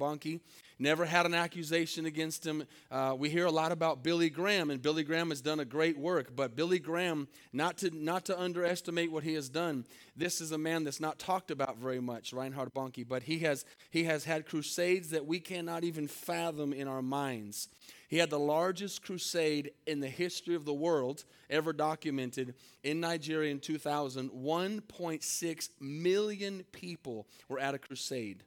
Bonnke. Never had an accusation against him. Uh, we hear a lot about Billy Graham, and Billy Graham has done a great work. But Billy Graham, not to not to underestimate what he has done, this is a man that's not talked about very much, Reinhard Bonnke. But he has he has had crusades that we cannot even fathom in our minds. He had the largest crusade in the history of the world ever documented in Nigeria in 2000. 1.6 million people were at a crusade.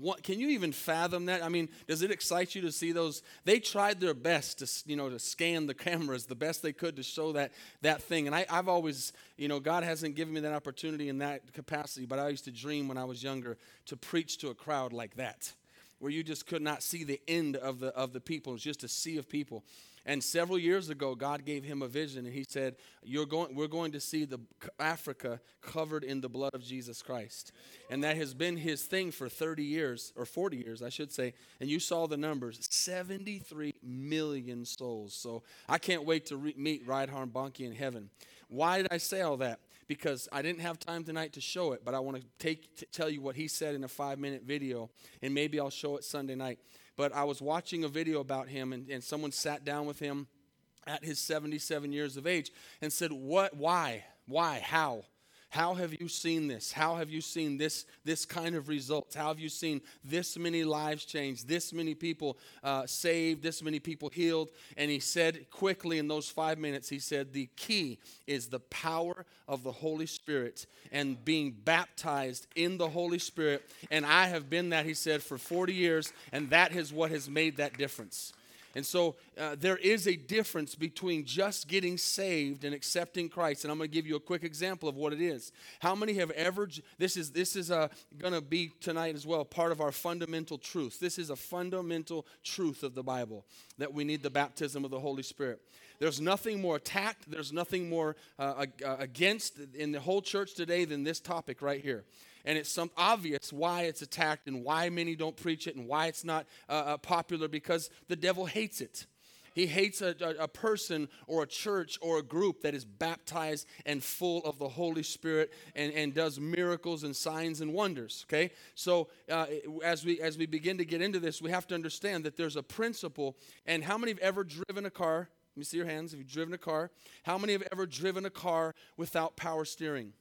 What, can you even fathom that? I mean, does it excite you to see those? They tried their best to, you know, to scan the cameras the best they could to show that that thing. And I, I've always, you know, God hasn't given me that opportunity in that capacity, but I used to dream when I was younger to preach to a crowd like that, where you just could not see the end of the of the people. It was just a sea of people. And several years ago, God gave him a vision, and he said, You're going, We're going to see the Africa covered in the blood of Jesus Christ. And that has been his thing for 30 years, or 40 years, I should say. And you saw the numbers 73 million souls. So I can't wait to re- meet Reinhard Bonnke in heaven. Why did I say all that? Because I didn't have time tonight to show it, but I want to take to tell you what he said in a five minute video, and maybe I'll show it Sunday night. But I was watching a video about him, and, and someone sat down with him at his 77 years of age and said, What, why, why, how? How have you seen this? How have you seen this, this kind of results? How have you seen this many lives changed, this many people uh, saved, this many people healed? And he said quickly in those five minutes, he said, The key is the power of the Holy Spirit and being baptized in the Holy Spirit. And I have been that, he said, for 40 years, and that is what has made that difference. And so uh, there is a difference between just getting saved and accepting Christ. And I'm going to give you a quick example of what it is. How many have ever, this is, this is uh, going to be tonight as well, part of our fundamental truth. This is a fundamental truth of the Bible that we need the baptism of the Holy Spirit. There's nothing more attacked, there's nothing more uh, against in the whole church today than this topic right here and it's some obvious why it's attacked and why many don't preach it and why it's not uh, uh, popular because the devil hates it. He hates a, a, a, person or a church or a group that is baptized and full of the Holy Spirit and, and does miracles and signs and wonders. Okay, so uh, as we as we begin to get into this, we have to understand that there's a principle. And how many have ever driven a car? Let me see your hands. Have you driven a car? How many have ever driven a car without power steering?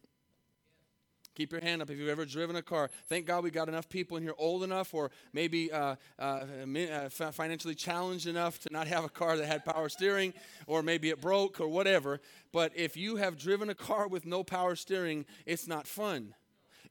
Keep your hand up if you've ever driven a car. Thank God we got enough people in here old enough or maybe uh, uh, uh financially challenged enough to not have a car that had power steering or maybe it broke or whatever. But if you have driven a car with no power steering, it's not fun.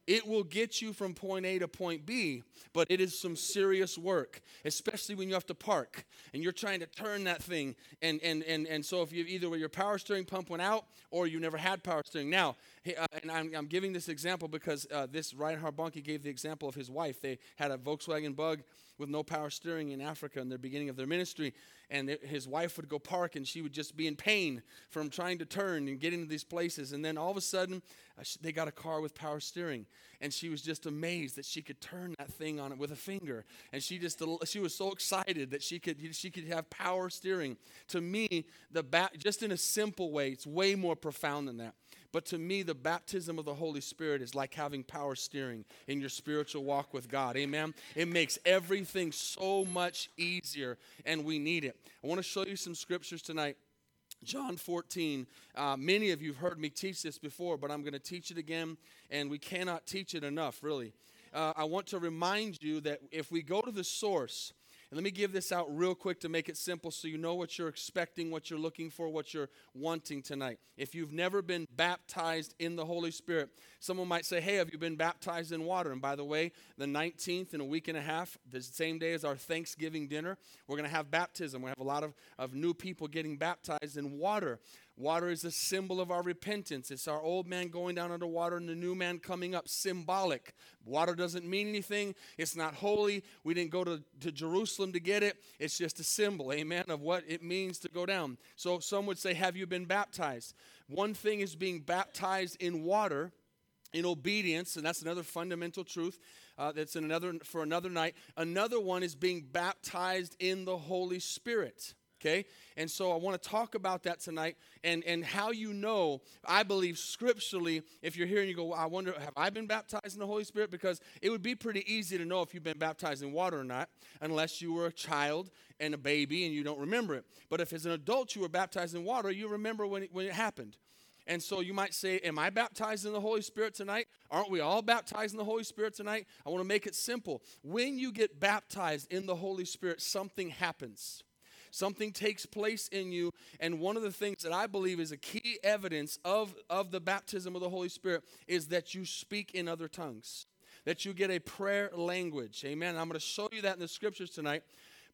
It will get you from point A to point B, but it is some serious work, especially when you have to park and you're trying to turn that thing. And, and, and, and so if you either where your power steering pump went out or you never had power steering. Now, uh, and I'm, I'm, giving this example because uh, this Reinhard Bonnke gave the example of his wife. They had a Volkswagen Bug with no power steering in Africa in the beginning of their ministry. And it, his wife would go park and she would just be in pain from trying to turn and get into these places. And then all of a sudden, uh, they got a car with power steering. And she was just amazed that she could turn that thing on it with a finger. And she just she was so excited that she could she could have power steering. To me, the ba- just in a simple way, it's way more profound than that. But to me, the baptism of the Holy Spirit is like having power steering in your spiritual walk with God. Amen. It makes everything so much easier, and we need it. I want to show you some scriptures tonight. John 14. Uh, many of you have heard me teach this before, but I'm going to teach it again, and we cannot teach it enough, really. Uh, I want to remind you that if we go to the source, and let me give this out real quick to make it simple so you know what you're expecting, what you're looking for, what you're wanting tonight. If you've never been baptized in the Holy Spirit, someone might say, Hey, have you been baptized in water? And by the way, the 19th, in a week and a half, the same day as our Thanksgiving dinner, we're going to have baptism. We have a lot of, of new people getting baptized in water. Water is a symbol of our repentance. It's our old man going down under water and the new man coming up, symbolic. Water doesn't mean anything. It's not holy. We didn't go to, to Jerusalem to get it. It's just a symbol, amen, of what it means to go down. So some would say, Have you been baptized? One thing is being baptized in water in obedience, and that's another fundamental truth. Uh, that's in another for another night. Another one is being baptized in the Holy Spirit. Okay? And so I want to talk about that tonight and, and how you know, I believe scripturally, if you're here and you go, well, I wonder, have I been baptized in the Holy Spirit? Because it would be pretty easy to know if you've been baptized in water or not, unless you were a child and a baby and you don't remember it. But if as an adult you were baptized in water, you remember when it, when it happened. And so you might say, Am I baptized in the Holy Spirit tonight? Aren't we all baptized in the Holy Spirit tonight? I want to make it simple. When you get baptized in the Holy Spirit, something happens. Something takes place in you. And one of the things that I believe is a key evidence of, of the baptism of the Holy Spirit is that you speak in other tongues, that you get a prayer language. Amen. I'm going to show you that in the scriptures tonight.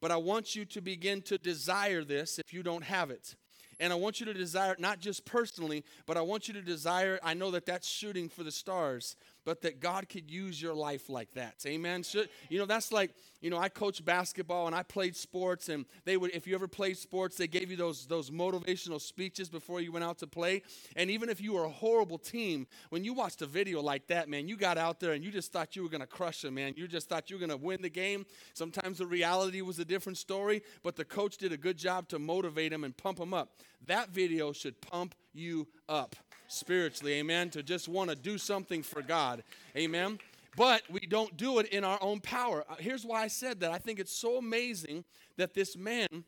But I want you to begin to desire this if you don't have it. And I want you to desire it not just personally, but I want you to desire, I know that that's shooting for the stars, but that God could use your life like that. Amen. So, you know, that's like, you know, I coached basketball and I played sports and they would if you ever played sports, they gave you those those motivational speeches before you went out to play. And even if you were a horrible team, when you watched a video like that, man, you got out there and you just thought you were going to crush them, man. You just thought you were going to win the game. Sometimes the reality was a different story, but the coach did a good job to motivate them and pump them up. That video should pump you up spiritually, amen, to just want to do something for God, amen. But we don't do it in our own power. Uh, here's why I said that. I think it's so amazing that this man,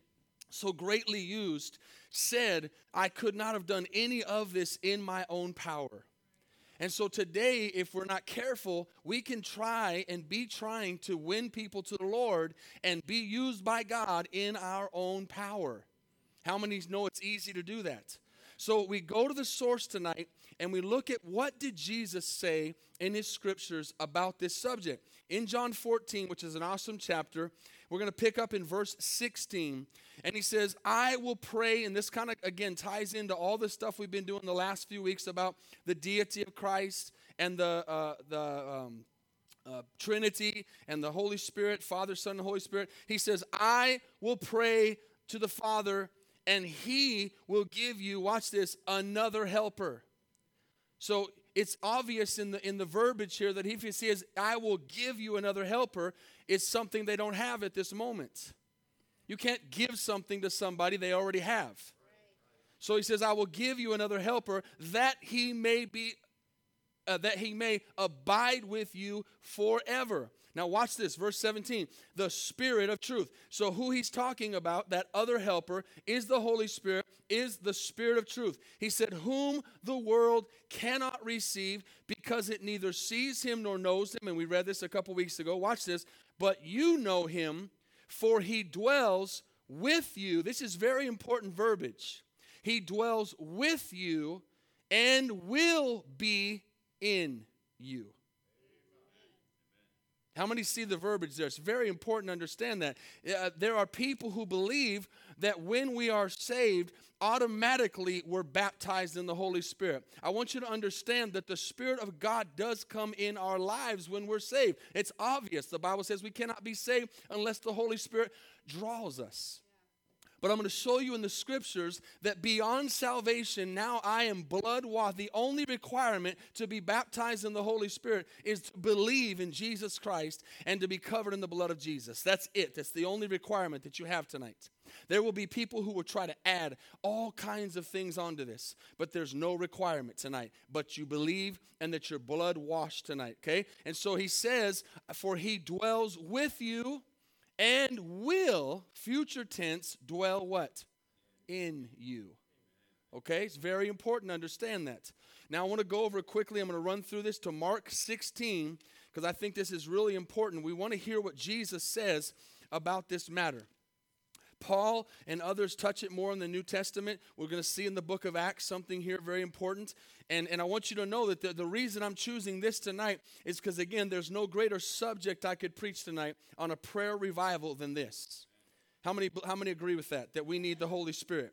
so greatly used, said, I could not have done any of this in my own power. And so today, if we're not careful, we can try and be trying to win people to the Lord and be used by God in our own power. How many know it's easy to do that? So we go to the source tonight and we look at what did Jesus say in his scriptures about this subject. In John 14, which is an awesome chapter, we're going to pick up in verse 16. And he says, I will pray. And this kind of, again, ties into all the stuff we've been doing the last few weeks about the deity of Christ and the, uh, the, um, uh, Trinity and the Holy Spirit, Father, Son, and Holy Spirit. He says, I will pray to the Father and he will give you, watch this, another helper. So it's obvious in the in the verbiage here that if he says, I will give you another helper, it's something they don't have at this moment. You can't give something to somebody they already have. So he says, I will give you another helper that he may be uh, that he may abide with you forever. Now, watch this, verse 17 the Spirit of truth. So, who he's talking about, that other helper, is the Holy Spirit, is the Spirit of truth. He said, Whom the world cannot receive because it neither sees him nor knows him. And we read this a couple weeks ago. Watch this. But you know him, for he dwells with you. This is very important verbiage. He dwells with you and will be in you. How many see the verbiage there? It's very important to understand that. Uh, there are people who believe that when we are saved, automatically we're baptized in the Holy Spirit. I want you to understand that the Spirit of God does come in our lives when we're saved. It's obvious. The Bible says we cannot be saved unless the Holy Spirit draws us. But I'm going to show you in the scriptures that beyond salvation, now I am blood washed. The only requirement to be baptized in the Holy Spirit is to believe in Jesus Christ and to be covered in the blood of Jesus. That's it. That's the only requirement that you have tonight. There will be people who will try to add all kinds of things onto this, but there's no requirement tonight. But you believe and that your blood washed tonight, okay? And so he says, For he dwells with you and will, future tense, dwell what? In you. Okay, it's very important to understand that. Now, I want to go over quickly. I'm going to run through this to Mark 16 because I think this is really important. We want to hear what Jesus says about this matter. Paul and others touch it more in the New Testament. We're going to see in the book of Acts something here very important. And, and I want you to know that the, the reason I'm choosing this tonight is because, again, there's no greater subject I could preach tonight on a prayer revival than this. How many, how many agree with that? That we need the Holy Spirit.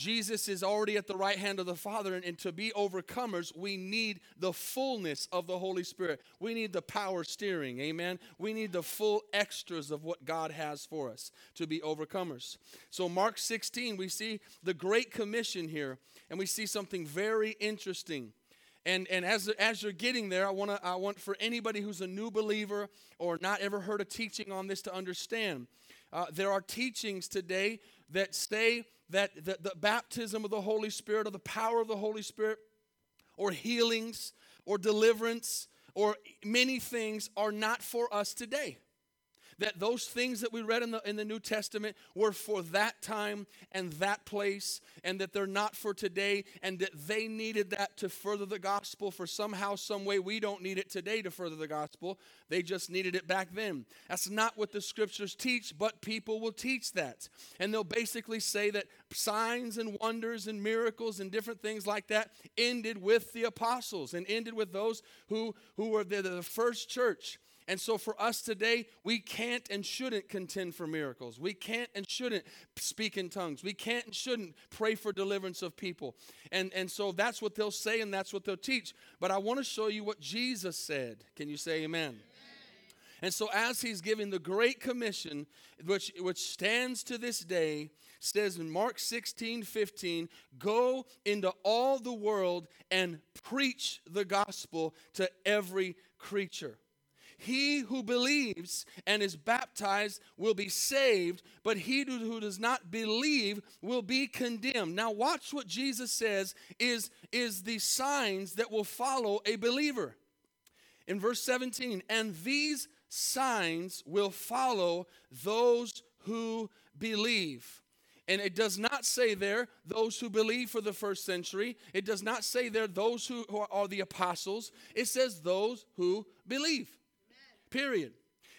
Jesus is already at the right hand of the Father, and, and, to be overcomers, we need the fullness of the Holy Spirit. We need the power steering, amen? We need the full extras of what God has for us to be overcomers. So, Mark 16, we see the Great Commission here, and we see something very interesting. And, and as, as you're getting there, I, wanna, I want for anybody who's a new believer or not ever heard a teaching on this to understand. Uh, there are teachings today that say that the, the baptism of the Holy Spirit or the power of the Holy Spirit or healings or deliverance or many things are not for us today that those things that we read in the, in the New Testament were for that time and that place, and that they're not for today, and that they needed that to further the gospel for somehow, some way. We don't need it today to further the gospel. They just needed it back then. That's not what the scriptures teach, but people will teach that. And they'll basically say that signs and wonders and miracles and different things like that ended with the apostles and ended with those who, who were the, the first church. And so for us today, we can't and shouldn't contend for miracles. We can't and shouldn't speak in tongues. We can't and shouldn't pray for deliverance of people. And, and so that's what they'll say and that's what they'll teach. But I want to show you what Jesus said. Can you say amen? amen. And so as he's giving the Great Commission, which, which stands to this day, says in Mark 16, 15, go into all the world and preach the gospel to every creature. He who believes and is baptized will be saved, but he who does not believe will be condemned. Now, watch what Jesus says is, is the signs that will follow a believer. In verse 17, and these signs will follow those who believe. And it does not say there those who believe for the first century. It does not say there those who are the apostles. It says those who believe period.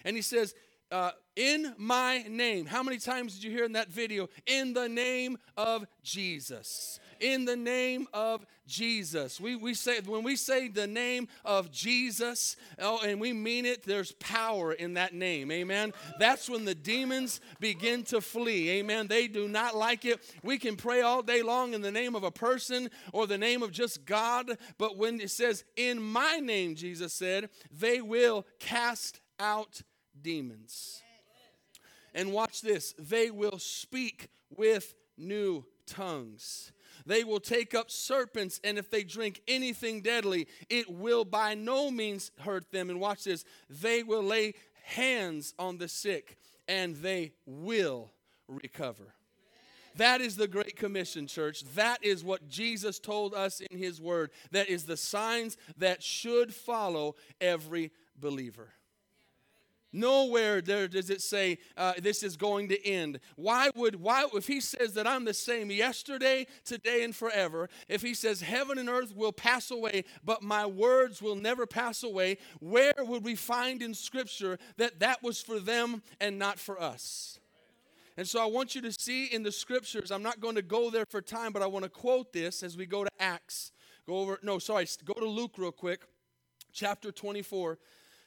And he says, uh, in my name. How many times did you hear in that video? In the name of Jesus. In the name of Jesus. We, we say when we say the name of Jesus, oh, and we mean it, there's power in that name. Amen. That's when the demons begin to flee. Amen. They do not like it. We can pray all day long in the name of a person or the name of just God, but when it says in my name, Jesus said, they will cast out demons. And watch this they will speak with new tongues. They will take up serpents, and if they drink anything deadly, it will by no means hurt them. And watch this they will lay hands on the sick, and they will recover. That is the Great Commission, church. That is what Jesus told us in His Word. That is the signs that should follow every believer. Nowhere there does it say uh, this is going to end. Why would why if he says that I'm the same yesterday, today, and forever? If he says heaven and earth will pass away, but my words will never pass away, where would we find in Scripture that that was for them and not for us? And so I want you to see in the Scriptures. I'm not going to go there for time, but I want to quote this as we go to Acts. Go over. No, sorry. Go to Luke real quick, chapter 24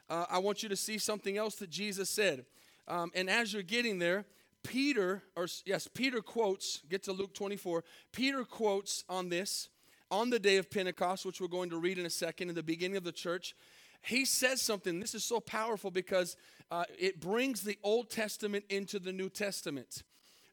uh, I want you to see something else that Jesus said. Um, and as you're getting there, Peter, or yes, Peter quotes, get to Luke 24. Peter quotes on this on the day of Pentecost, which we're going to read in a second, in the beginning of the church. He says something. This is so powerful because uh, it brings the Old Testament into the New Testament.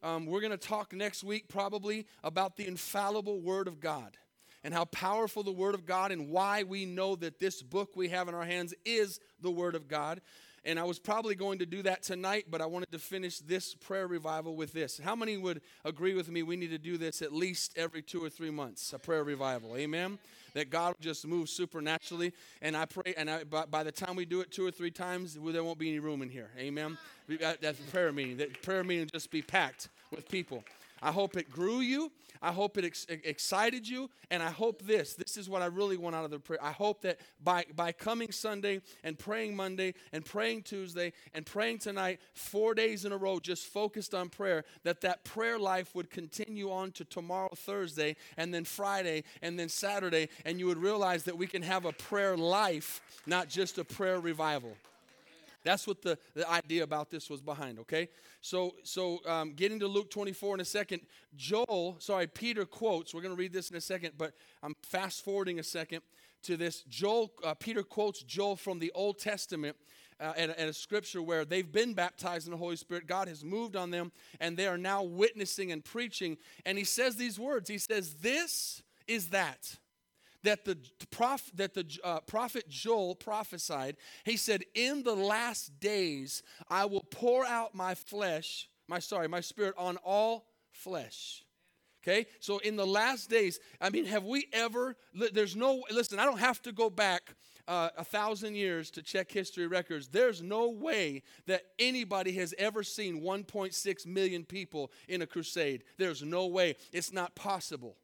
Um, we're going to talk next week probably about the infallible Word of God and how powerful the Word of God and why we know that this book we have in our hands is the Word of God. And I was probably going to do that tonight, but I wanted to finish this prayer revival with this. How many would agree with me? We need to do this at least every two or three months, a prayer revival. Amen? That God will just move supernaturally. And I pray, and I, by, by, the time we do it two or three times, there won't be any room in here. Amen? That's a prayer meeting. That prayer meeting just be packed with people. I hope it grew you. I hope it ex- excited you. And I hope this this is what I really want out of the prayer. I hope that by, by coming Sunday and praying Monday and praying Tuesday and praying tonight, four days in a row, just focused on prayer, that that prayer life would continue on to tomorrow, Thursday, and then Friday, and then Saturday. And you would realize that we can have a prayer life, not just a prayer revival. That's what the, the idea about this was behind, okay? So, so um, getting to Luke 24 in a second, Joel, sorry, Peter quotes, we're going to read this in a second, but I'm fast forwarding a second to this. Joel, uh, Peter quotes Joel from the Old Testament uh, at, at, a scripture where they've been baptized in the Holy Spirit. God has moved on them, and they are now witnessing and preaching. And he says these words He says, This is that that the, prof, that the uh, prophet Joel prophesied. He said, In the last days, I will pour out my flesh, my sorry, my spirit on all flesh. Okay? So in the last days, I mean, have we ever, there's no, listen, I don't have to go back uh, a thousand years to check history records. There's no way that anybody has ever seen 1.6 million people in a crusade. There's no way. It's not possible.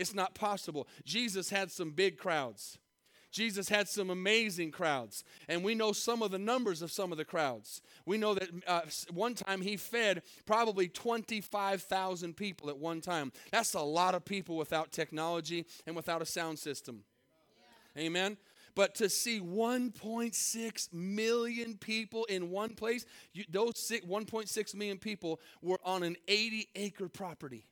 It's not possible. Jesus had some big crowds. Jesus had some amazing crowds, and we know some of the numbers of some of the crowds. We know that uh, one time he fed probably 25,000 people at one time. That's a lot of people without technology and without a sound system. Yeah. Amen. But to see 1.6 million people in one place, you, those 1.6 million people were on an 80 acre property.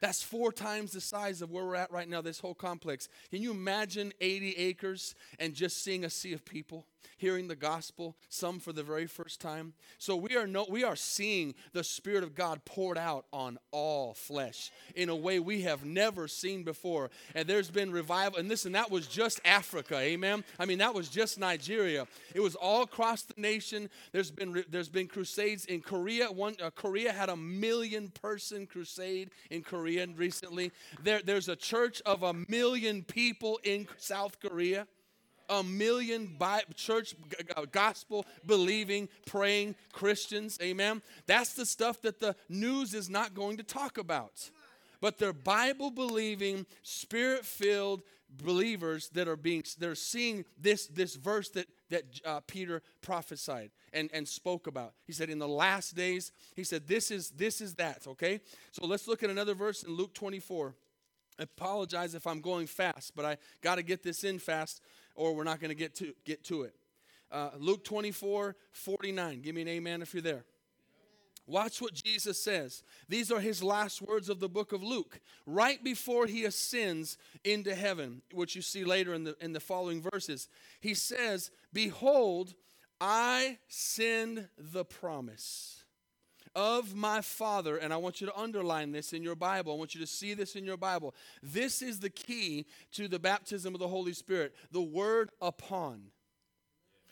That's four times the size of where we're at right now, this whole complex. Can you imagine 80 acres and just seeing a sea of people? Hearing the gospel, some for the very first time. So we are no, we are seeing the Spirit of God poured out on all flesh in a way we have never seen before. And there's been revival, and this and that was just Africa, amen. I mean that was just Nigeria. It was all across the nation. There's been there's been crusades in Korea. One uh, Korea had a million person crusade in Korea recently. There, there's a church of a million people in South Korea a million church gospel believing, praying Christians. Amen. That's the stuff that the news is not going to talk about. But they're Bible believing, spirit filled believers that are being they're seeing this this verse that that uh, Peter prophesied and, and spoke about. He said, in the last days, he said, this is this is that, okay? So let's look at another verse in Luke 24. I apologize if I'm going fast, but I got to get this in fast or we're not going to get to get to it. Uh, Luke 24, 49. Give me an amen if you're there. Watch what Jesus says. These are his last words of the book of Luke, right before he ascends into heaven, which you see later in the, in the following verses. He says, Behold, I send the promise of my Father, and I want you to underline this in your Bible. I want you to see this in your Bible. This is the key to the baptism of the Holy Spirit the word upon.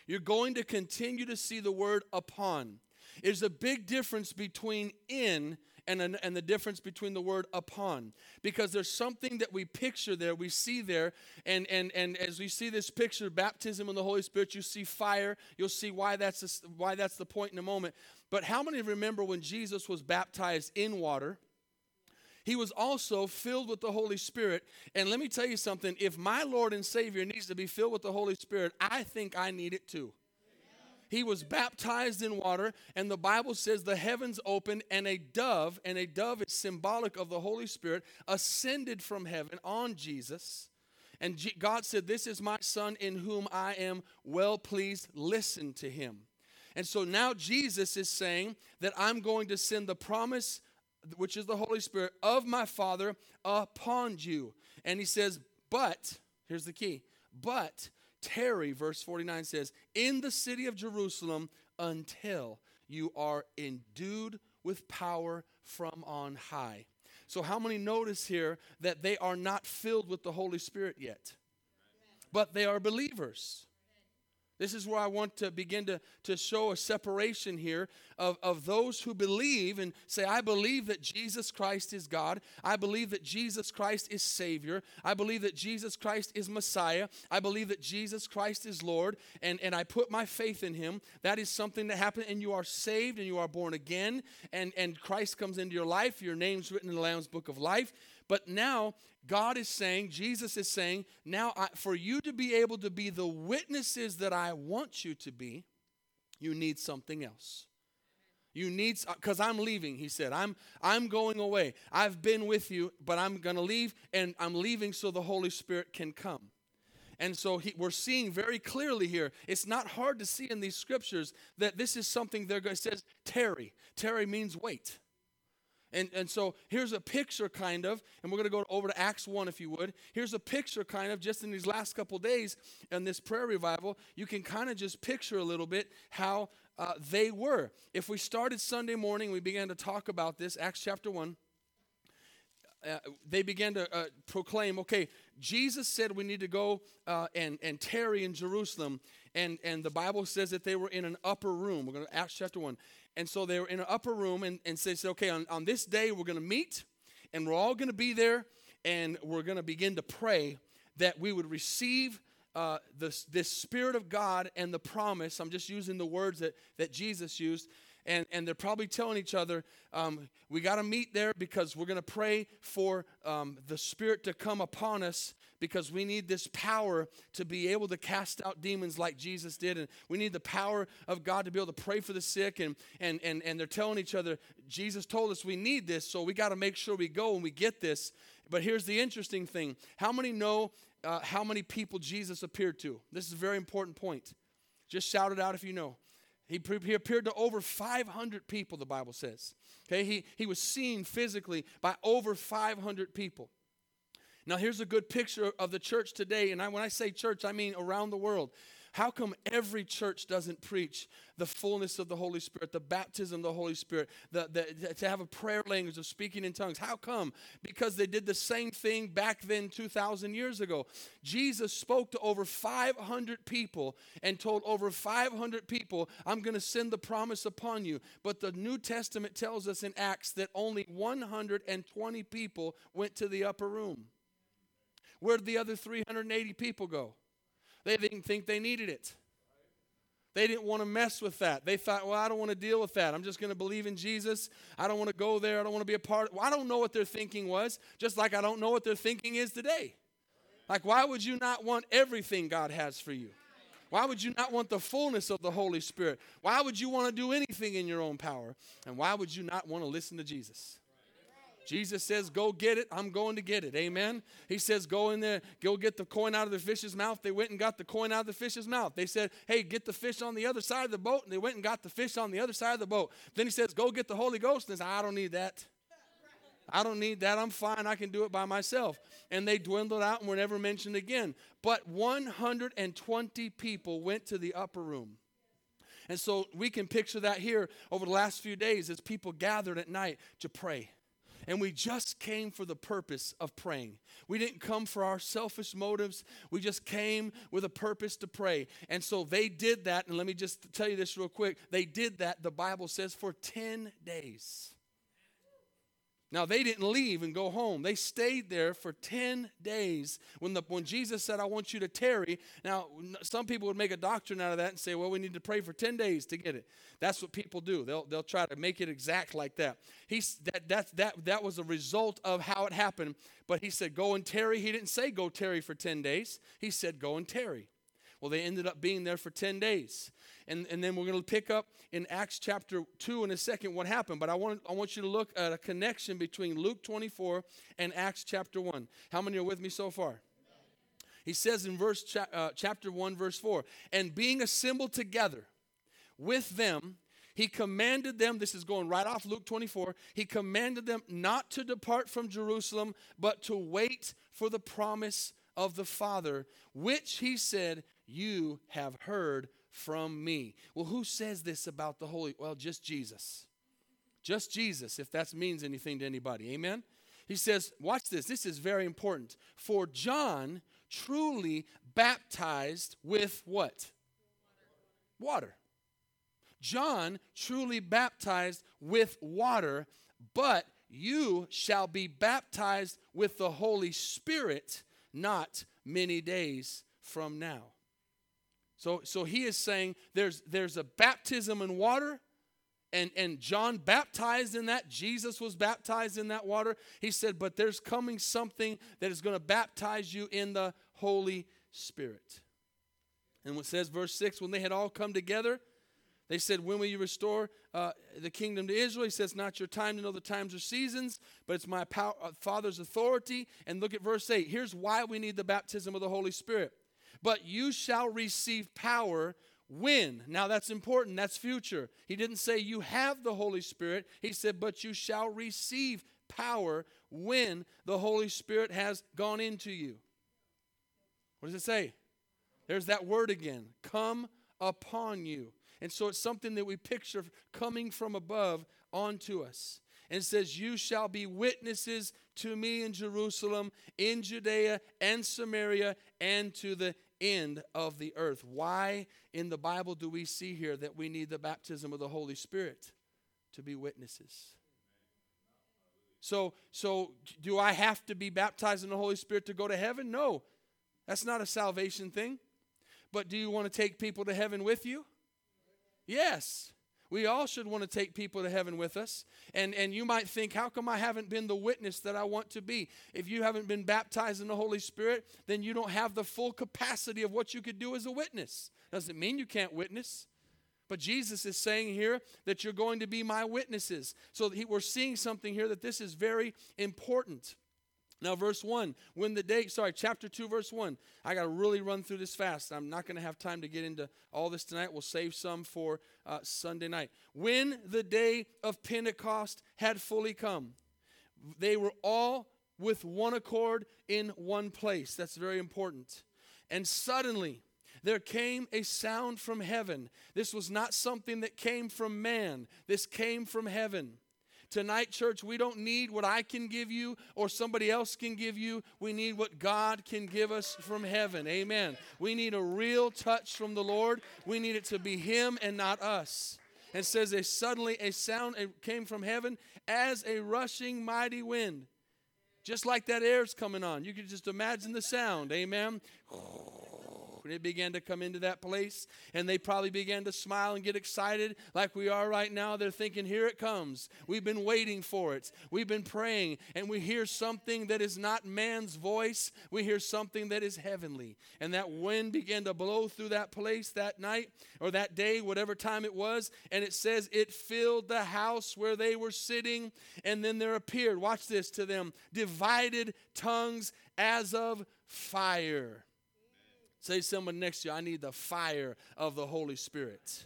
You're going to continue to see the word upon. There's a big difference between in and, and the difference between the word upon because there's something that we picture there we see there and and and as we see this picture baptism in the holy spirit you see fire you'll see why that's a, why that's the point in a moment but how many remember when jesus was baptized in water he was also filled with the Holy Spirit. And let me tell you something if my Lord and Savior needs to be filled with the Holy Spirit, I think I need it too. He was baptized in water, and the Bible says the heavens opened, and a dove, and a dove is symbolic of the Holy Spirit, ascended from heaven on Jesus. And God said, This is my son in whom I am well pleased. Listen to him. And so now Jesus is saying that I'm going to send the promise, which is the Holy Spirit, of my Father upon you. And he says, But, here's the key, but tarry, verse 49 says, in the city of Jerusalem until you are endued with power from on high. So, how many notice here that they are not filled with the Holy Spirit yet? But they are believers. This is where I want to begin to, to show a separation here of, of those who believe and say, I believe that Jesus Christ is God. I believe that Jesus Christ is Savior. I believe that Jesus Christ is Messiah. I believe that Jesus Christ is Lord. And, and I put my faith in Him. That is something that happened, and you are saved and you are born again. And, and Christ comes into your life. Your name's written in the Lamb's Book of Life. But now God is saying, Jesus is saying, now I, for you to be able to be the witnesses that I want you to be, you need something else. You need because uh, I'm leaving, he said. I'm I'm going away. I've been with you, but I'm going to leave and I'm leaving so the Holy Spirit can come. And so he, we're seeing very clearly here. It's not hard to see in these scriptures that this is something they're going to says tarry. Tarry means wait. And, and so here's a picture, kind of, and we're going to go over to Acts 1 if you would. Here's a picture, kind of, just in these last couple days in this prayer revival. You can kind of just picture a little bit how uh, they were. If we started Sunday morning, we began to talk about this, Acts chapter 1. Uh, they began to uh, proclaim, okay, Jesus said we need to go uh, and, and tarry in Jerusalem. And, and the Bible says that they were in an upper room. We're going to Acts chapter 1. And so they were in an upper room, and, and said, okay, on, on this day we're going to meet, and we're all going to be there, and we're going to begin to pray that we would receive uh, this, this Spirit of God and the promise. I'm just using the words that, that Jesus used and, and they're probably telling each other, um, we got to meet there because we're going to pray for um, the Spirit to come upon us because we need this power to be able to cast out demons like Jesus did. And we need the power of God to be able to pray for the sick. And, and, and, and they're telling each other, Jesus told us we need this, so we got to make sure we go and we get this. But here's the interesting thing how many know uh, how many people Jesus appeared to? This is a very important point. Just shout it out if you know. He, he appeared to over 500 people, the Bible says. Okay, he, he was seen physically by over 500 people. Now, here's a good picture of the church today. And I, when I say church, I mean around the world. How come every church doesn't preach the fullness of the Holy Spirit, the baptism of the Holy Spirit, the, the, to have a prayer language of speaking in tongues? How come? Because they did the same thing back then 2,000 years ago. Jesus spoke to over 500 people and told over 500 people, I'm going to send the promise upon you. But the New Testament tells us in Acts that only 120 people went to the upper room. Where did the other 380 people go? They didn't think they needed it. They didn't want to mess with that. They thought, well, I don't want to deal with that. I'm just going to believe in Jesus. I don't want to go there. I don't want to be a part. Of, well, I don't know what their thinking was, just like I don't know what their thinking is today. Like, why would you not want everything God has for you? Why would you not want the fullness of the Holy Spirit? Why would you want to do anything in your own power? And why would you not want to listen to Jesus? Jesus says, Go get it. I'm going to get it. Amen. He says, Go in there, go get the coin out of the fish's mouth. They went and got the coin out of the fish's mouth. They said, Hey, get the fish on the other side of the boat. And they went and got the fish on the other side of the boat. Then he says, Go get the Holy Ghost. And they said, I don't need that. I don't need that. I'm fine. I can do it by myself. And they dwindled out and were never mentioned again. But 120 people went to the upper room. And so we can picture that here over the last few days as people gathered at night to pray. And we just came for the purpose of praying. We didn't come for our selfish motives. We just came with a purpose to pray. And so they did that. And let me just tell you this real quick. They did that, the Bible says, for 10 days. Now they didn't leave and go home. They stayed there for 10 days. When the when Jesus said, I want you to tarry. Now, some people would make a doctrine out of that and say, well, we need to pray for 10 days to get it. That's what people do. They'll, they'll try to make it exact like that. He's that that that that was a result of how it happened. But he said, Go and tarry. He didn't say go tarry for 10 days. He said, Go and tarry. Well, they ended up being there for 10 days. And, and then we're going to pick up in Acts chapter 2 in a second what happened. But I want, I want you to look at a connection between Luke 24 and Acts chapter 1. How many are with me so far? He says in verse cha- uh, chapter 1, verse 4 And being assembled together with them, he commanded them, this is going right off Luke 24, he commanded them not to depart from Jerusalem, but to wait for the promise of the Father, which he said, You have heard from me. Well, who says this about the Holy? Well, just Jesus. Just Jesus, if that means anything to anybody. Amen? He says, Watch this, this is very important. For John truly baptized with what? Water. John truly baptized with water, but you shall be baptized with the Holy Spirit not many days from now. So, so he is saying there's, there's a baptism in water, and, and John baptized in that. Jesus was baptized in that water. He said, but there's coming something that is going to baptize you in the Holy Spirit. And what says verse 6 when they had all come together, they said, When will you restore uh, the kingdom to Israel? He says, Not your time to know the times or seasons, but it's my power, uh, Father's authority. And look at verse 8. Here's why we need the baptism of the Holy Spirit. But you shall receive power when. Now that's important, that's future. He didn't say you have the Holy Spirit, he said, But you shall receive power when the Holy Spirit has gone into you. What does it say? There's that word again come upon you. And so it's something that we picture coming from above onto us. And says, You shall be witnesses to me in Jerusalem, in Judea and Samaria, and to the end of the earth. Why in the Bible do we see here that we need the baptism of the Holy Spirit to be witnesses? So, so do I have to be baptized in the Holy Spirit to go to heaven? No, that's not a salvation thing. But do you want to take people to heaven with you? Yes. We all should want to take people to heaven with us. And, and you might think, how come I haven't been the witness that I want to be? If you haven't been baptized in the Holy Spirit, then you don't have the full capacity of what you could do as a witness. Doesn't mean you can't witness. But Jesus is saying here that you're going to be my witnesses. So he, we're seeing something here that this is very important. Now, verse 1, when the day, sorry, chapter 2, verse 1. I got to really run through this fast. I'm not going to have time to get into all this tonight. We'll save some for uh, Sunday night. When the day of Pentecost had fully come, they were all with one accord in one place. That's very important. And suddenly, there came a sound from heaven. This was not something that came from man, this came from heaven. Tonight, church, we don't need what I can give you or somebody else can give you. We need what God can give us from heaven. Amen. We need a real touch from the Lord. We need it to be Him and not us. And says, a suddenly a sound came from heaven as a rushing mighty wind. Just like that air's coming on. You can just imagine the sound. Amen. And it began to come into that place, and they probably began to smile and get excited like we are right now. They're thinking, Here it comes. We've been waiting for it. We've been praying, and we hear something that is not man's voice. We hear something that is heavenly. And that wind began to blow through that place that night or that day, whatever time it was. And it says it filled the house where they were sitting. And then there appeared, watch this to them, divided tongues as of fire Say someone next to you, I need the fire of the Holy Spirit.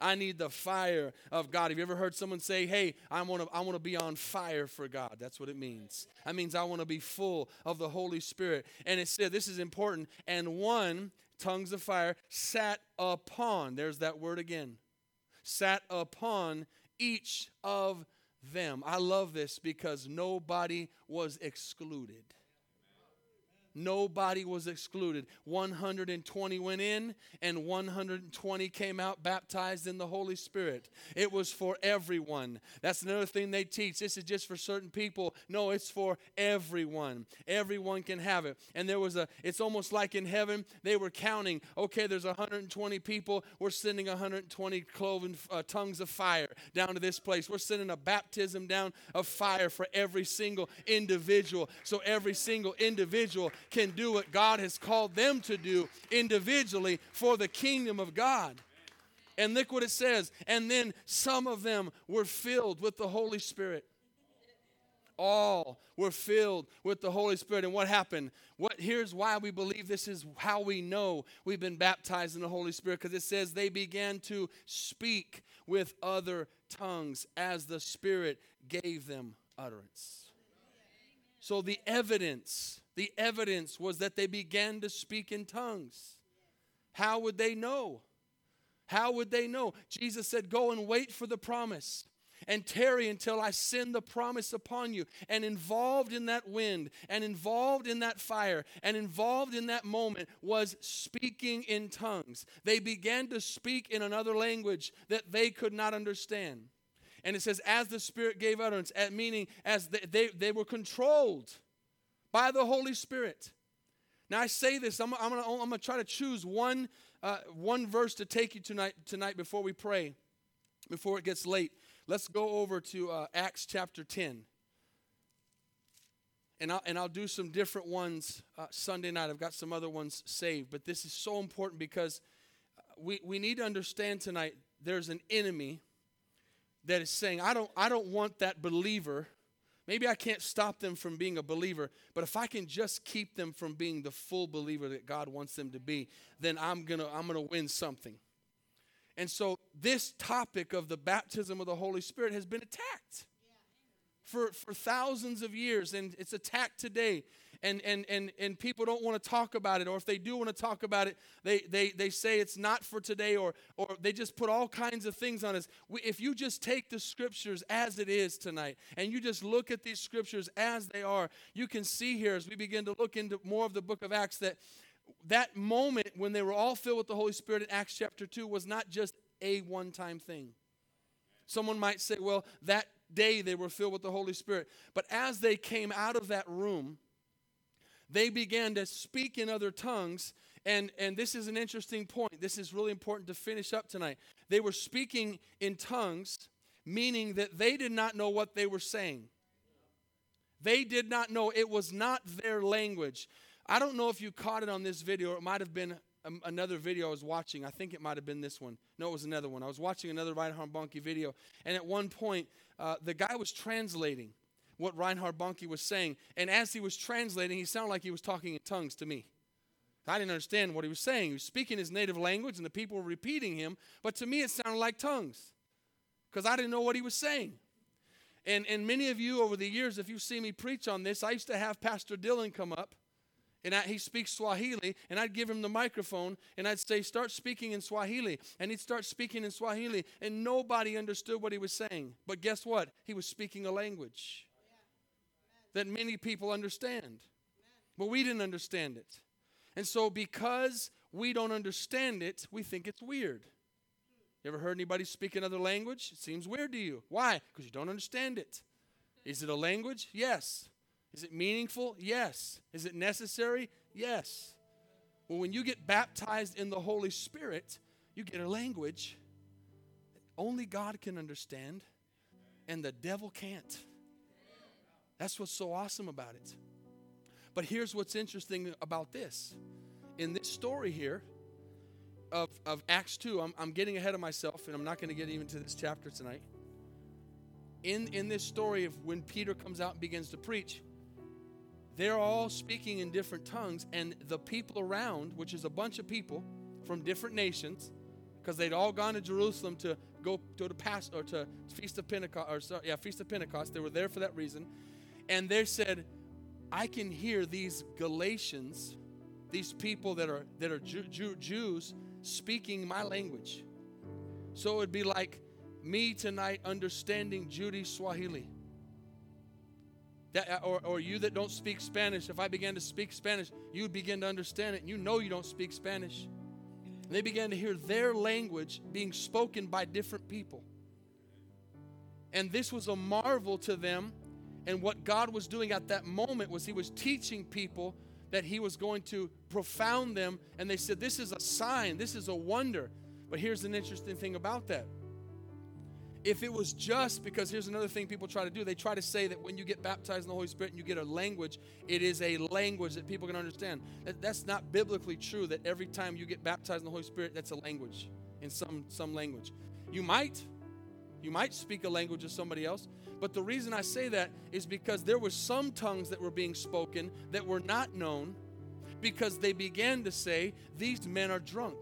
I need the fire of God. Have you ever heard someone say, Hey, I want to I want to be on fire for God? That's what it means. That means I want to be full of the Holy Spirit. And it said, this is important, and one, tongues of fire, sat upon, there's that word again, sat upon each of them. I love this because nobody was excluded. Nobody was excluded. 120 went in, and 120 came out baptized in the Holy Spirit. It was for everyone. That's another thing they teach. This is just for certain people. No, it's for everyone. Everyone can have it. And there was a, it's almost like in heaven, they were counting, okay, there's 120 people. We're sending 120 cloven uh, tongues of fire down to this place. We're sending a baptism down of fire for every single individual. So every single individual can do what God has called them to do individually for the kingdom of God. And look what it says. And then some of them were filled with the Holy Spirit. All were filled with the Holy Spirit. And what happened? What here's why we believe this is how we know we've been baptized in the Holy Spirit, because it says they began to speak with other tongues as the Spirit gave them utterance. So the evidence the evidence was that they began to speak in tongues. How would they know? How would they know? Jesus said, Go and wait for the promise and tarry until I send the promise upon you. And involved in that wind, and involved in that fire, and involved in that moment was speaking in tongues. They began to speak in another language that they could not understand. And it says, as the Spirit gave utterance, meaning as they, they, they were controlled by the Holy Spirit. Now I say this, I'm, I'm going I'm to try to choose one, uh, one verse to take you tonight, tonight before we pray, before it gets late. Let's go over to uh, Acts chapter 10. And I'll, and I'll do some different ones uh, Sunday night. I've got some other ones saved. But this is so important because we, we need to understand tonight there's an enemy that is saying, I don't, I don't want that believer Maybe I can't stop them from being a believer, but if I can just keep them from being the full believer that God wants them to be, then I'm going to I'm going to win something. And so this topic of the baptism of the Holy Spirit has been attacked for, for thousands of years, and it's attacked today and, and, and, and people don't want to talk about it, or if they do want to talk about it, they, they, they say it's not for today, or, or they just put all kinds of things on us. We, if you just take the scriptures as it is tonight, and you just look at these scriptures as they are, you can see here as we begin to look into more of the book of Acts that that moment when they were all filled with the Holy Spirit in Acts chapter 2 was not just a one time thing. Someone might say, well, that day they were filled with the Holy Spirit. But as they came out of that room, they began to speak in other tongues. And, and this is an interesting point. This is really important to finish up tonight. They were speaking in tongues, meaning that they did not know what they were saying. They did not know. It was not their language. I don't know if you caught it on this video. It might have been another video I was watching. I think it might have been this one. No, it was another one. I was watching another Reinhard Bonnke video. And at one point, uh, the guy was translating what Reinhard Bonnke was saying. And as he was translating, he sounded like he was talking in tongues to me. I didn't understand what he was saying. He was speaking his native language, and the people were repeating him. But to me, it sounded like tongues because I didn't know what he was saying. And, and many of you over the years, if you see me preach on this, I used to have Pastor Dylan come up and I, he speaks Swahili, and I'd give him the microphone, and I'd say, Start speaking in Swahili. And he'd start speaking in Swahili, and nobody understood what he was saying. But guess what? He was speaking a language that many people understand. But we didn't understand it. And so, because we don't understand it, we think it's weird. You ever heard anybody speak another language? It seems weird to you. Why? Because you don't understand it. Is it a language? Yes. Is it meaningful? Yes. Is it necessary? Yes. Well, when you get baptized in the Holy Spirit, you get a language that only God can understand and the devil can't. That's what's so awesome about it. But here's what's interesting about this. In this story here of, of Acts 2, I'm, I'm getting ahead of myself and I'm not going to get even to this chapter tonight. In, in this story of when Peter comes out and begins to preach, they're all speaking in different tongues, and the people around, which is a bunch of people from different nations, because they'd all gone to Jerusalem to go to the Passover to Feast of Pentecost, or sorry, yeah, Feast of Pentecost. They were there for that reason, and they said, "I can hear these Galatians, these people that are that are Jew, Jew, Jews, speaking my language." So it would be like me tonight understanding Judy Swahili that, or, or you that don't speak Spanish, if I began to speak Spanish, you would begin to understand it. And you know you don't speak Spanish. And they began to hear their language being spoken by different people. And this was a marvel to them. And what God was doing at that moment was He was teaching people that He was going to profound them. And they said, This is a sign, this is a wonder. But here's an interesting thing about that if it was just because here's another thing people try to do they try to say that when you get baptized in the holy spirit and you get a language it is a language that people can understand that's not biblically true that every time you get baptized in the holy spirit that's a language in some some language you might you might speak a language of somebody else but the reason i say that is because there were some tongues that were being spoken that were not known because they began to say these men are drunk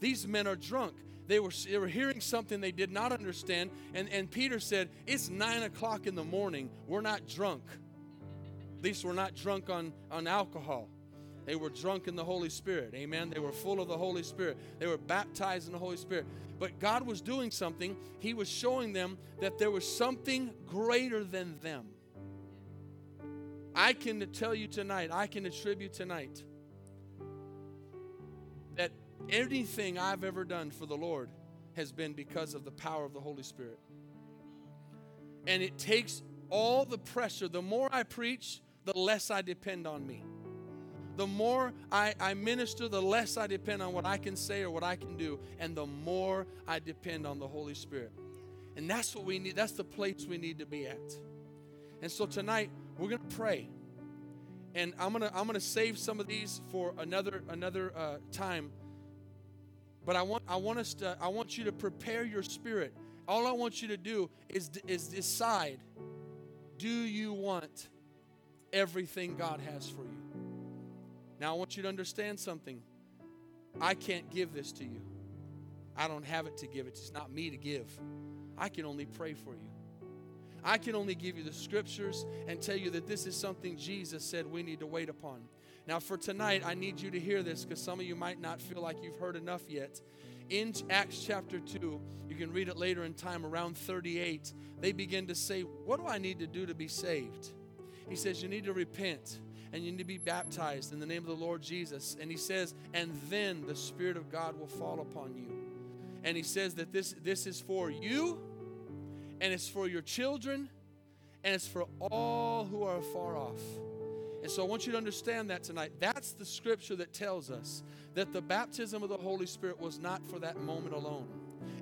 these men are drunk they were, they were hearing something they did not understand. And, and Peter said, It's nine o'clock in the morning. We're not drunk. At least we're not drunk on, on alcohol. They were drunk in the Holy Spirit. Amen. They were full of the Holy Spirit. They were baptized in the Holy Spirit. But God was doing something. He was showing them that there was something greater than them. I can tell you tonight, I can attribute tonight that anything I've ever done for the Lord has been because of the power of the Holy Spirit. And it takes all the pressure. The more I preach, the less I depend on me. The more I, I minister, the less I depend on what I can say or what I can do, and the more I depend on the Holy Spirit. And that's what we need, that's the place we need to be at. And so tonight, we're going to pray. And I'm going to I'm going to save some of these for another another uh, time but I want, I want us to, I want you to prepare your spirit. All I want you to do is, is decide do you want everything God has for you? Now, I want you to understand something. I can't give this to you. I don't have it to give. It's not me to give. I can only pray for you. I can only give you the scriptures and tell you that this is something Jesus said we need to wait upon. Now, for tonight, I need you to hear this because some of you might not feel like you've heard enough yet. In Acts chapter 2, you can read it later in time, around 38, they begin to say, What do I need to do to be saved? He says, You need to repent. And you need to be baptized in the name of the Lord Jesus. And he says, and then the Spirit of God will fall upon you. And he says that this, this is for you, and it's for your children, and it's for all who are far off. And so I want you to understand that tonight. That's the scripture that tells us that the baptism of the Holy Spirit was not for that moment alone.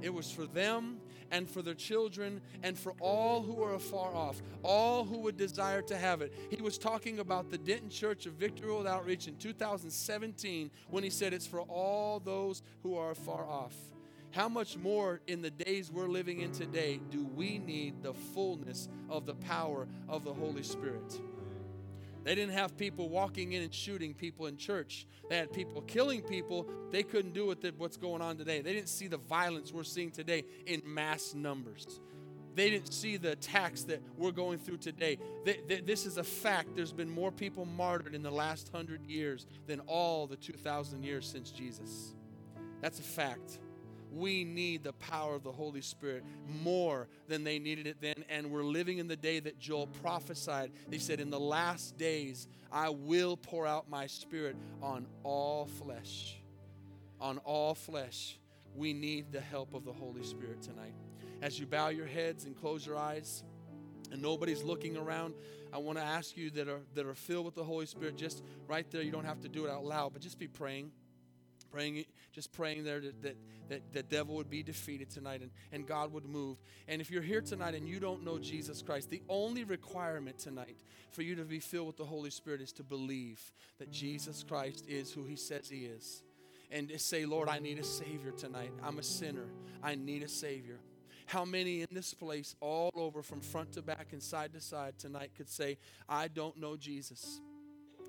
It was for them and for their children and for all who are afar off, all who would desire to have it. He was talking about the Denton Church of Victory World Outreach in 2017 when he said it's for all those who are far off. How much more in the days we're living in today do we need the fullness of the power of the Holy Spirit? They didn't have people walking in and shooting people in church. They had people killing people. They couldn't do it what's going on today. They didn't see the violence we're seeing today in mass numbers. They didn't see the attacks that we're going through today. They, they, this is a fact. There's been more people martyred in the last hundred years than all the 2,000 years since Jesus. That's a fact we need the power of the Holy Spirit more than they needed it then. And we're living in the day that Joel prophesied. He said, In the last days, I will pour out my spirit on all flesh. On all flesh. We need the help of the Holy Spirit tonight. As you bow your heads and close your eyes, and nobody's looking around, I want to ask you that are that are filled with the Holy Spirit, just right there. You don't have to do it out loud, but just be praying praying just praying there that, that, that the devil would be defeated tonight and, and god would move. And if you're here tonight and you don't know jesus christ the only requirement tonight for you to be filled with the holy spirit is to believe that jesus christ is who he says he is. And to say lord i need a savior tonight. I'm a sinner. I need a savior. How many in this place all over from front to back and side to side tonight could say i don't know jesus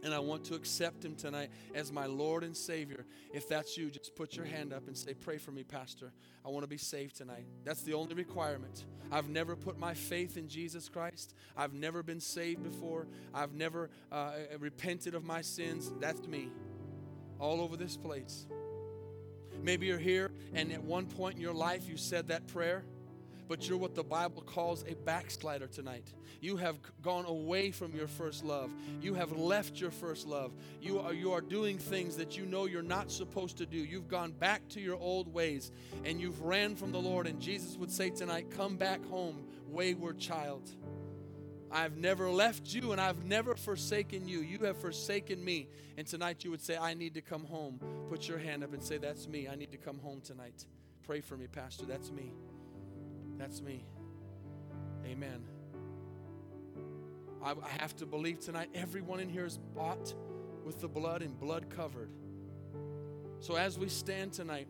and I want to accept him tonight as my Lord and Savior. If that's you, just put your hand up and say, Pray for me, Pastor. I want to be saved tonight. That's the only requirement. I've never put my faith in Jesus Christ. I've never been saved before. I've never uh, repented of my sins. That's me, all over this place. Maybe you're here and at one point in your life you said that prayer but you're what the Bible calls a backslider tonight. You have gone away from your first love. You have left your first love. You are, you are doing things that you know you're not supposed to do. You've gone back to your old ways and you've ran from the Lord. And Jesus would say tonight, Come back home, wayward child. I've never left you and I've never forsaken you. You have forsaken me. And tonight you would say, I need to come home. Put your hand up and say, That's me. I need to come home tonight. Pray for me, Pastor. That's me. That's me. Amen. I, I have to believe tonight everyone in here is bought with the blood and blood covered. So as we stand tonight,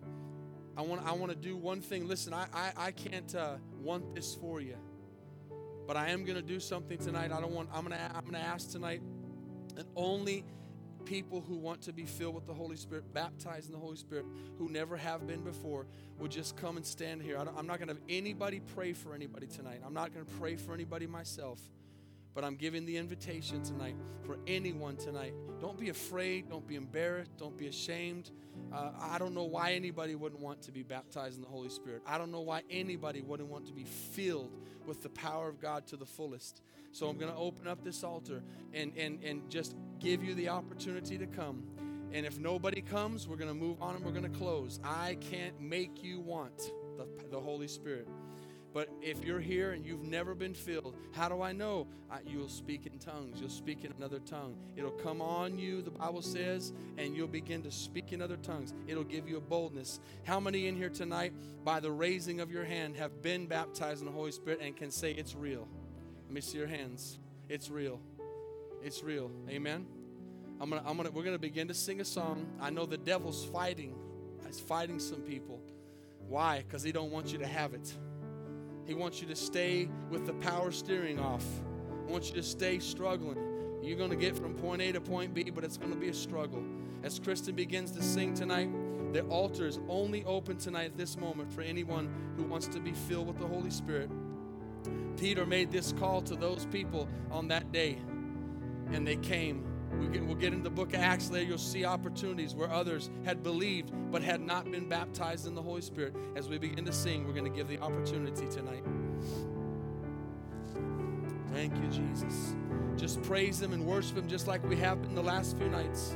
I want I want to do one thing. Listen, I I, I can't uh, want this for you, but I am going to do something tonight. I don't want. I'm gonna I'm gonna ask tonight, and only people who want to be filled with the Holy Spirit, baptized in the Holy Spirit, who never have been before, would just come and stand here. I'm not going to have anybody pray for anybody tonight. I'm not going to pray for anybody myself. But I'm giving the invitation tonight for anyone tonight. Don't be afraid. Don't be embarrassed. Don't be ashamed. Uh, I don't know why anybody wouldn't want to be baptized in the Holy Spirit. I don't know why anybody wouldn't want to be filled with the power of God to the fullest. So I'm going to open up this altar and, and, and just give you the opportunity to come. And if nobody comes, we're going to move on and we're going to close. I can't make you want the, the Holy Spirit. But if you're here and you've never been filled, how do I know? I, you'll speak in tongues. You'll speak in another tongue. It'll come on you, the Bible says, and you'll begin to speak in other tongues. It'll give you a boldness. How many in here tonight, by the raising of your hand, have been baptized in the Holy Spirit and can say it's real? Let me see your hands. It's real. It's real. Amen. I'm gonna, I'm gonna, we're gonna begin to sing a song. I know the devil's fighting. He's fighting some people. Why? Because he don't want you to have it. He wants you to stay with the power steering off. He wants you to stay struggling. You're going to get from point A to point B, but it's going to be a struggle. As Kristen begins to sing tonight, the altar is only open tonight at this moment for anyone who wants to be filled with the Holy Spirit. Peter made this call to those people on that day, and they came. We get, we'll get in the book of Acts later. You'll see opportunities where others had believed but had not been baptized in the Holy Spirit. As we begin to sing, we're going to give the opportunity tonight. Thank you, Jesus. Just praise Him and worship Him just like we have in the last few nights.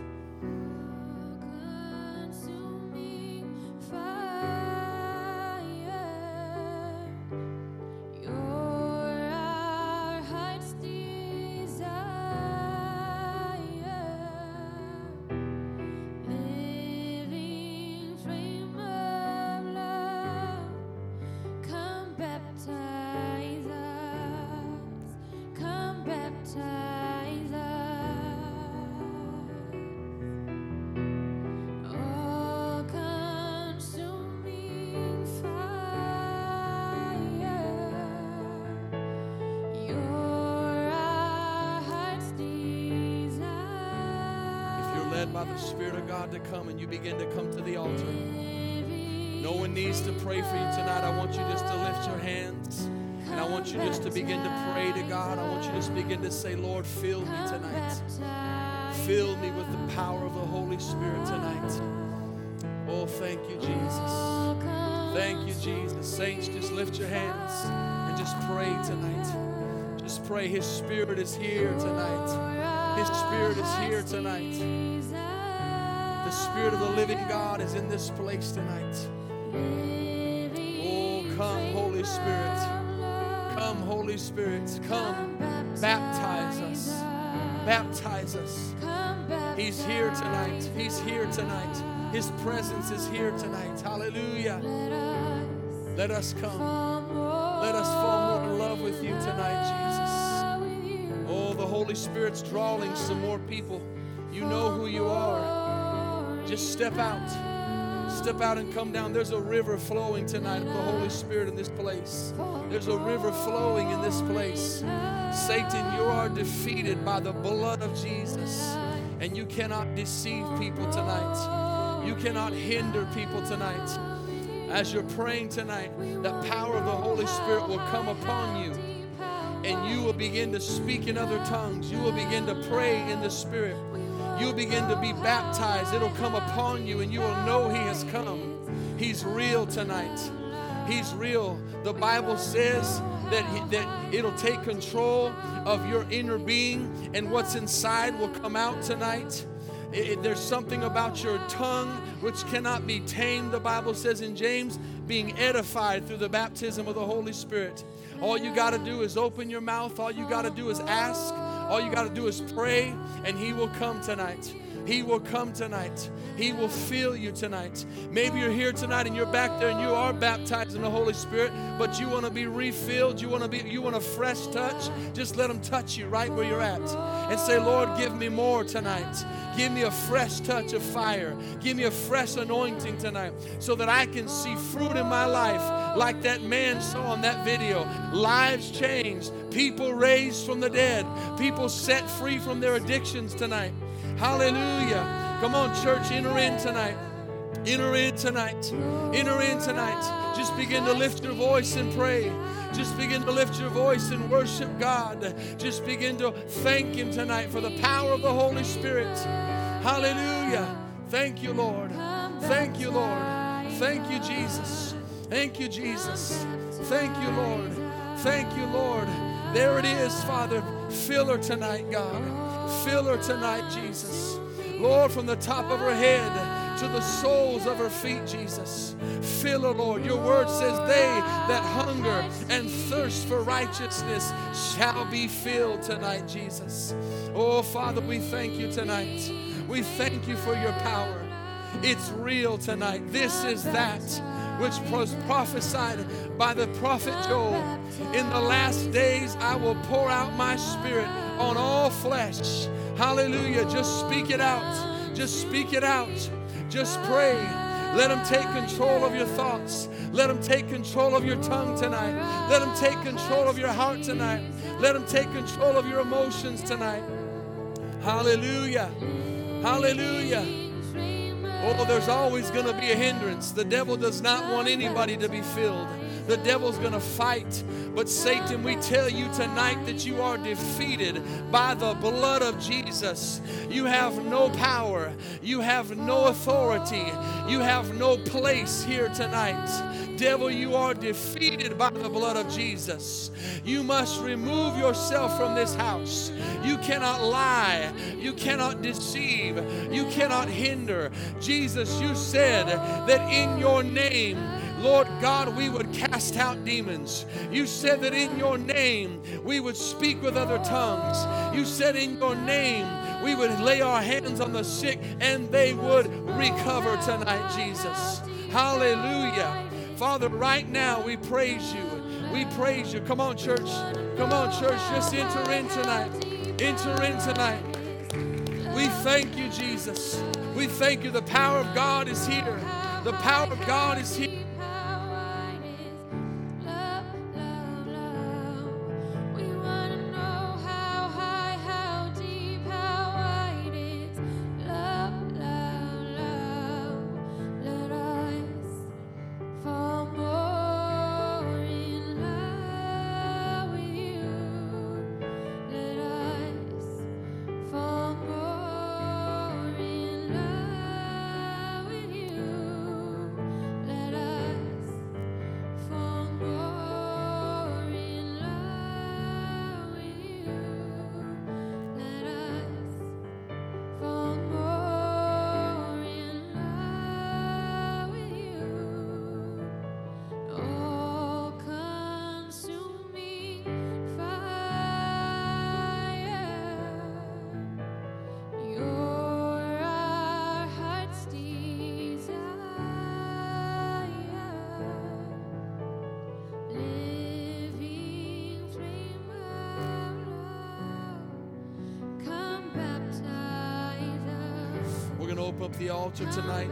The Spirit of God to come and you begin to come to the altar, no one needs to pray for you tonight. I want you just to lift your hands. And I want you just to begin to pray to God. I want you just begin to say, Lord, fill me tonight. Fill me with the power of the Holy Spirit tonight. Oh, thank you, Jesus. Thank you, Jesus. Saints, just lift your hands and just pray tonight. Just pray. His Spirit is here tonight. His Spirit is here tonight. Spirit of the living God is in this place tonight. Oh, come, Holy Spirit. Come, Holy Spirit. Come, baptize us. Baptize us. He's here tonight. He's here tonight. His presence is here tonight. Hallelujah. Let us come. Let us fall more in love with you tonight, Jesus. Oh, the Holy Spirit's drawing some more people. You know who you are. Just step out. Step out and come down. There's a river flowing tonight of the Holy Spirit in this place. There's a river flowing in this place. Satan, you are defeated by the blood of Jesus. And you cannot deceive people tonight. You cannot hinder people tonight. As you're praying tonight, the power of the Holy Spirit will come upon you and you will begin to speak in other tongues. You will begin to pray in the Spirit. You'll begin to be baptized. It'll come upon you, and you will know He has come. He's real tonight. He's real. The Bible says that, he, that it'll take control of your inner being, and what's inside will come out tonight. It- it- there's something about your tongue which cannot be tamed, the Bible says in James, being edified through the baptism of the Holy Spirit. All you got to do is open your mouth. All you got to do is ask. All you got to do is pray, and He will come tonight. He will come tonight. He will fill you tonight. Maybe you're here tonight and you're back there and you are baptized in the Holy Spirit, but you want to be refilled. You want to be you want a fresh touch. Just let him touch you right where you're at. And say, "Lord, give me more tonight. Give me a fresh touch of fire. Give me a fresh anointing tonight so that I can see fruit in my life like that man saw in that video. Lives changed, people raised from the dead, people set free from their addictions tonight. Hallelujah. Come on, church, enter in tonight. Enter in tonight. Enter in tonight. Just begin to lift your voice and pray. Just begin to lift your voice and worship God. Just begin to thank Him tonight for the power of the Holy Spirit. Hallelujah. Thank you, Lord. Thank you, Lord. Thank you, Jesus. Thank you, Jesus. Thank you, Lord. Thank you, Lord. There it is, Father. Fill her tonight, God. Fill her tonight, Jesus. Lord, from the top of her head to the soles of her feet, Jesus. Fill her, Lord. Your word says, They that hunger and thirst for righteousness shall be filled tonight, Jesus. Oh, Father, we thank you tonight. We thank you for your power. It's real tonight. This is that which was prophesied by the prophet Joel. In the last days, I will pour out my spirit on all flesh. Hallelujah. Just speak it out. Just speak it out. Just pray. Let him take control of your thoughts. Let him take control of your tongue tonight. Let him take control of your heart tonight. Let him take control of your emotions tonight. Hallelujah. Hallelujah. Oh, there's always going to be a hindrance. The devil does not want anybody to be filled. The devil's going to fight. But Satan, we tell you tonight that you are defeated by the blood of Jesus. You have no power. You have no authority. You have no place here tonight. Devil, you are defeated by the blood of Jesus. You must remove yourself from this house. You cannot lie. You cannot deceive. You cannot hinder. Jesus, you said that in your name, Lord God, we would cast out demons. You said that in your name we would speak with other tongues. You said in your name we would lay our hands on the sick and they would recover tonight, Jesus. Hallelujah. Father, right now we praise you. We praise you. Come on, church. Come on, church. Just enter in tonight. Enter in tonight. We thank you, Jesus. We thank you. The power of God is here. The power of God is here. Altar tonight.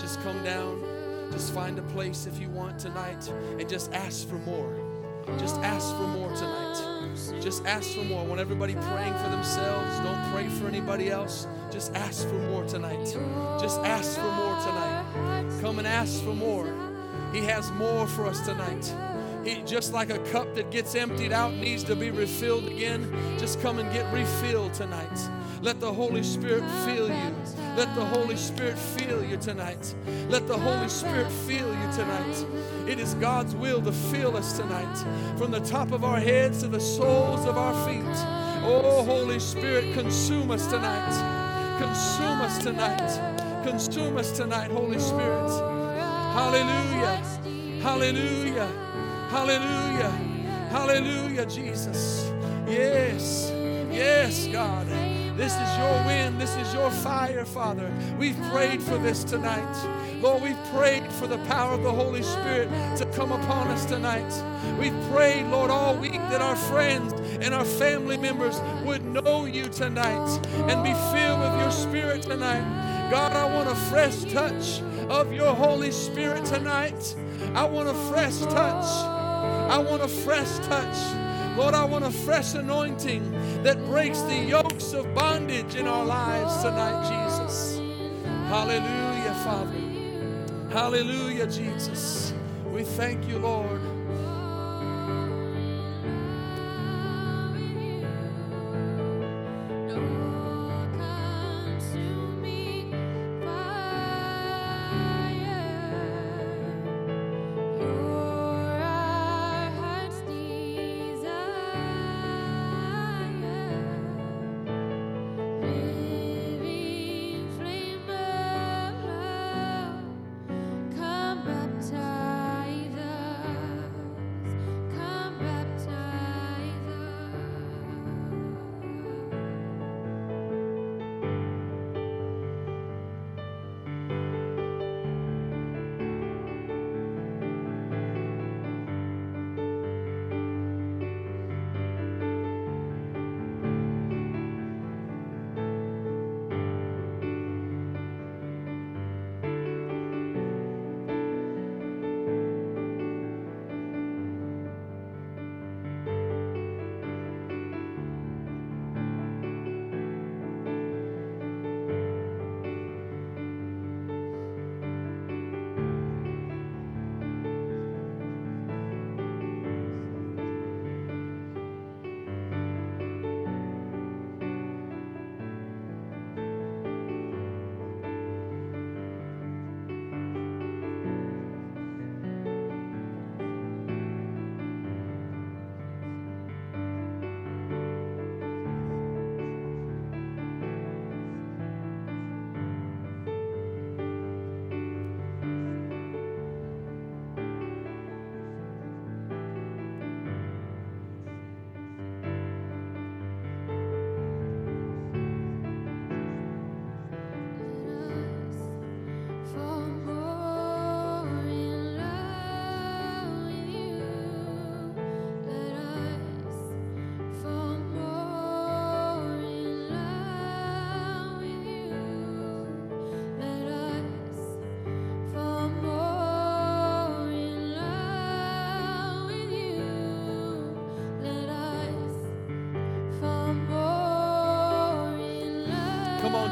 Just come down. Just find a place if you want tonight and just ask for more. Just ask for more tonight. Just ask for more. I want everybody praying for themselves. Don't pray for anybody else. Just ask for more tonight. Just ask for more tonight. Come and ask for more. He has more for us tonight. He, just like a cup that gets emptied out needs to be refilled again, just come and get refilled tonight. Let the Holy Spirit fill you. Let the Holy Spirit fill you tonight. Let the Holy Spirit fill you tonight. It is God's will to fill us tonight, from the top of our heads to the soles of our feet. Oh, Holy Spirit, consume us tonight. Consume us tonight. Consume us tonight, Holy Spirit. Hallelujah. Hallelujah. Hallelujah. Hallelujah, Jesus. Yes. Yes, God. This is your wind. This is your fire, Father. We've prayed for this tonight. Lord, we've prayed for the power of the Holy Spirit to come upon us tonight. We've prayed, Lord, all week that our friends and our family members would know you tonight and be filled with your Spirit tonight. God, I want a fresh touch of your Holy Spirit tonight. I want a fresh touch. I want a fresh touch. Lord, I want a fresh anointing that breaks the yokes of bondage in our lives tonight, Jesus. Hallelujah, Father. Hallelujah, Jesus. We thank you, Lord.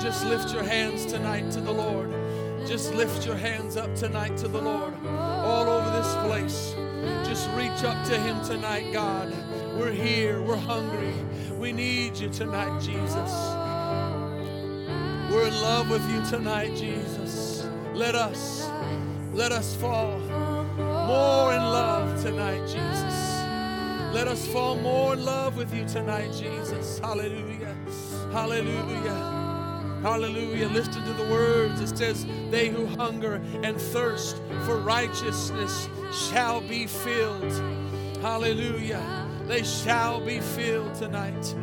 Just lift your hands tonight to the Lord. Just lift your hands up tonight to the Lord. All over this place. Just reach up to Him tonight, God. We're here. We're hungry. We need you tonight, Jesus. We're in love with you tonight, Jesus. Let us, let us fall more in love tonight, Jesus. Let us fall more in love with you tonight, Jesus. Hallelujah. Hallelujah. Hallelujah. Listen to the words. It says, They who hunger and thirst for righteousness shall be filled. Hallelujah. They shall be filled tonight.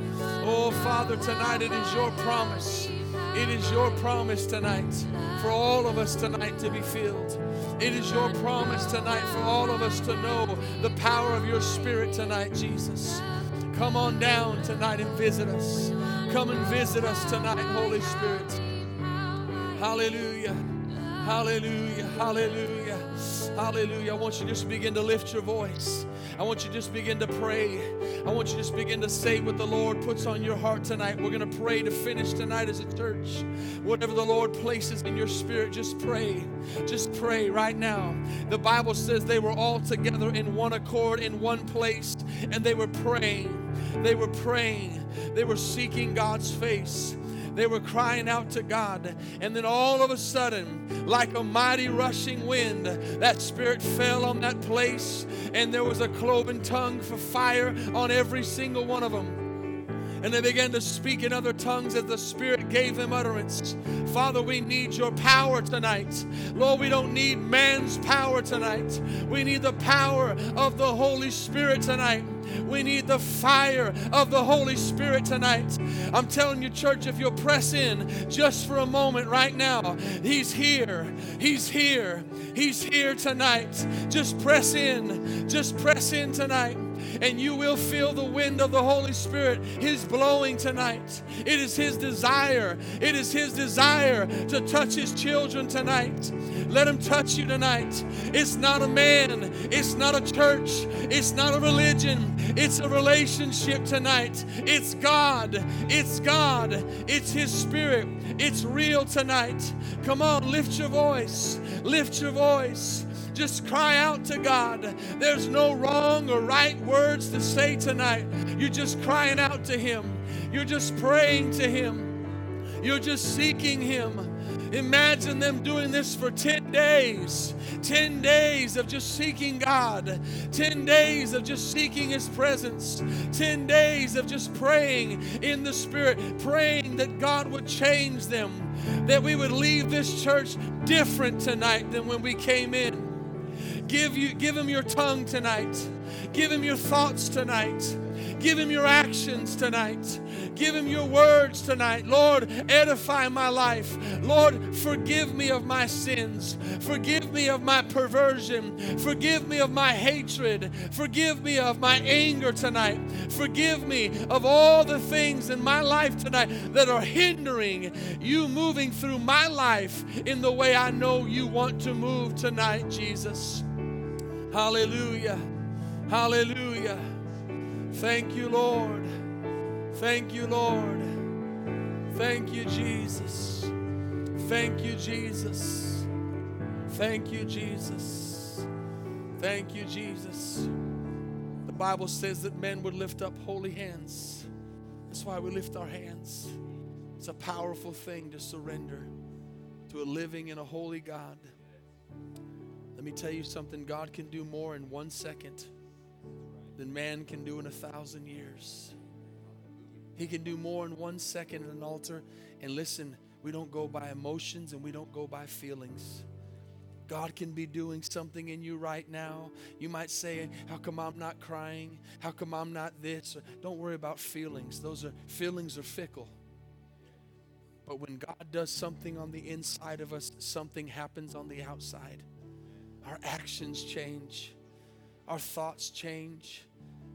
Oh, Father, tonight it is your promise. It is your promise tonight for all of us tonight to be filled. It is your promise tonight for all of us to know the power of your Spirit tonight, Jesus. Come on down tonight and visit us. Come and visit us tonight, Holy Spirit. Hallelujah. Hallelujah. Hallelujah. Hallelujah. I want you to just begin to lift your voice. I want you to just begin to pray. I want you to just begin to say what the Lord puts on your heart tonight. We're going to pray to finish tonight as a church. Whatever the Lord places in your spirit, just pray. Just pray right now. The Bible says they were all together in one accord in one place and they were praying. They were praying. They were seeking God's face. They were crying out to God. And then all of a sudden, like a mighty rushing wind, that spirit fell on that place, and there was a cloven tongue for fire on every single one of them and they began to speak in other tongues as the Spirit gave them utterance. Father, we need your power tonight. Lord, we don't need man's power tonight. We need the power of the Holy Spirit tonight. We need the fire of the Holy Spirit tonight. I'm telling you, church, if you'll press in just for a moment right now, He's here. He's here. He's here tonight. Just press in. Just press in tonight and you will feel the wind of the Holy Spirit. His blowing tonight. It is His desire. It is His desire to touch His children tonight. Let Him touch you tonight. It's not a man, it's not a church, it's not a religion, it's a relationship tonight. It's God. It's God. It's His Spirit. It's real tonight. Come on, lift your voice. Lift your voice. Just cry out to God. There's no wrong or right words to say tonight. You're just crying out to Him. You're just praying to Him. You're just seeking Him. Imagine them doing this for 10 days. 10 days of just seeking God. 10 days of just seeking His presence. 10 days of just praying in the Spirit, praying that God would change them, that we would leave this church different tonight than when we came in. Give you give him your tongue tonight. Give him your thoughts tonight. Give him your actions tonight. Give him your words tonight. Lord, edify my life. Lord, forgive me of my sins. Forgive me of my perversion. Forgive me of my hatred. Forgive me of my anger tonight. Forgive me of all the things in my life tonight that are hindering you moving through my life in the way I know you want to move tonight, Jesus. Hallelujah. Hallelujah. Thank you, Lord. Thank you, Lord. Thank you, Jesus. Thank you, Jesus. Thank you, Jesus. Thank you, Jesus. The Bible says that men would lift up holy hands. That's why we lift our hands. It's a powerful thing to surrender to a living and a holy God. Let me tell you something God can do more in one second than man can do in a thousand years. He can do more in one second at an altar. And listen, we don't go by emotions and we don't go by feelings. God can be doing something in you right now. You might say, How come I'm not crying? How come I'm not this? Don't worry about feelings. Those are feelings are fickle. But when God does something on the inside of us, something happens on the outside. Our actions change, our thoughts change.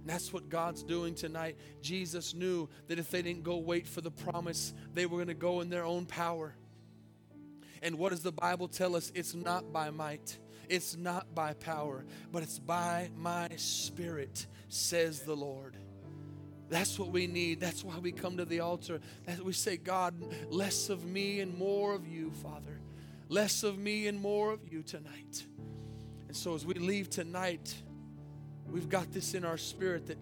And that's what God's doing tonight. Jesus knew that if they didn't go wait for the promise, they were going to go in their own power. And what does the Bible tell us? It's not by might, it's not by power, but it's by my spirit, says the Lord. That's what we need. That's why we come to the altar. That we say, God, less of me and more of you, Father. Less of me and more of you tonight. And so as we leave tonight, we've got this in our spirit that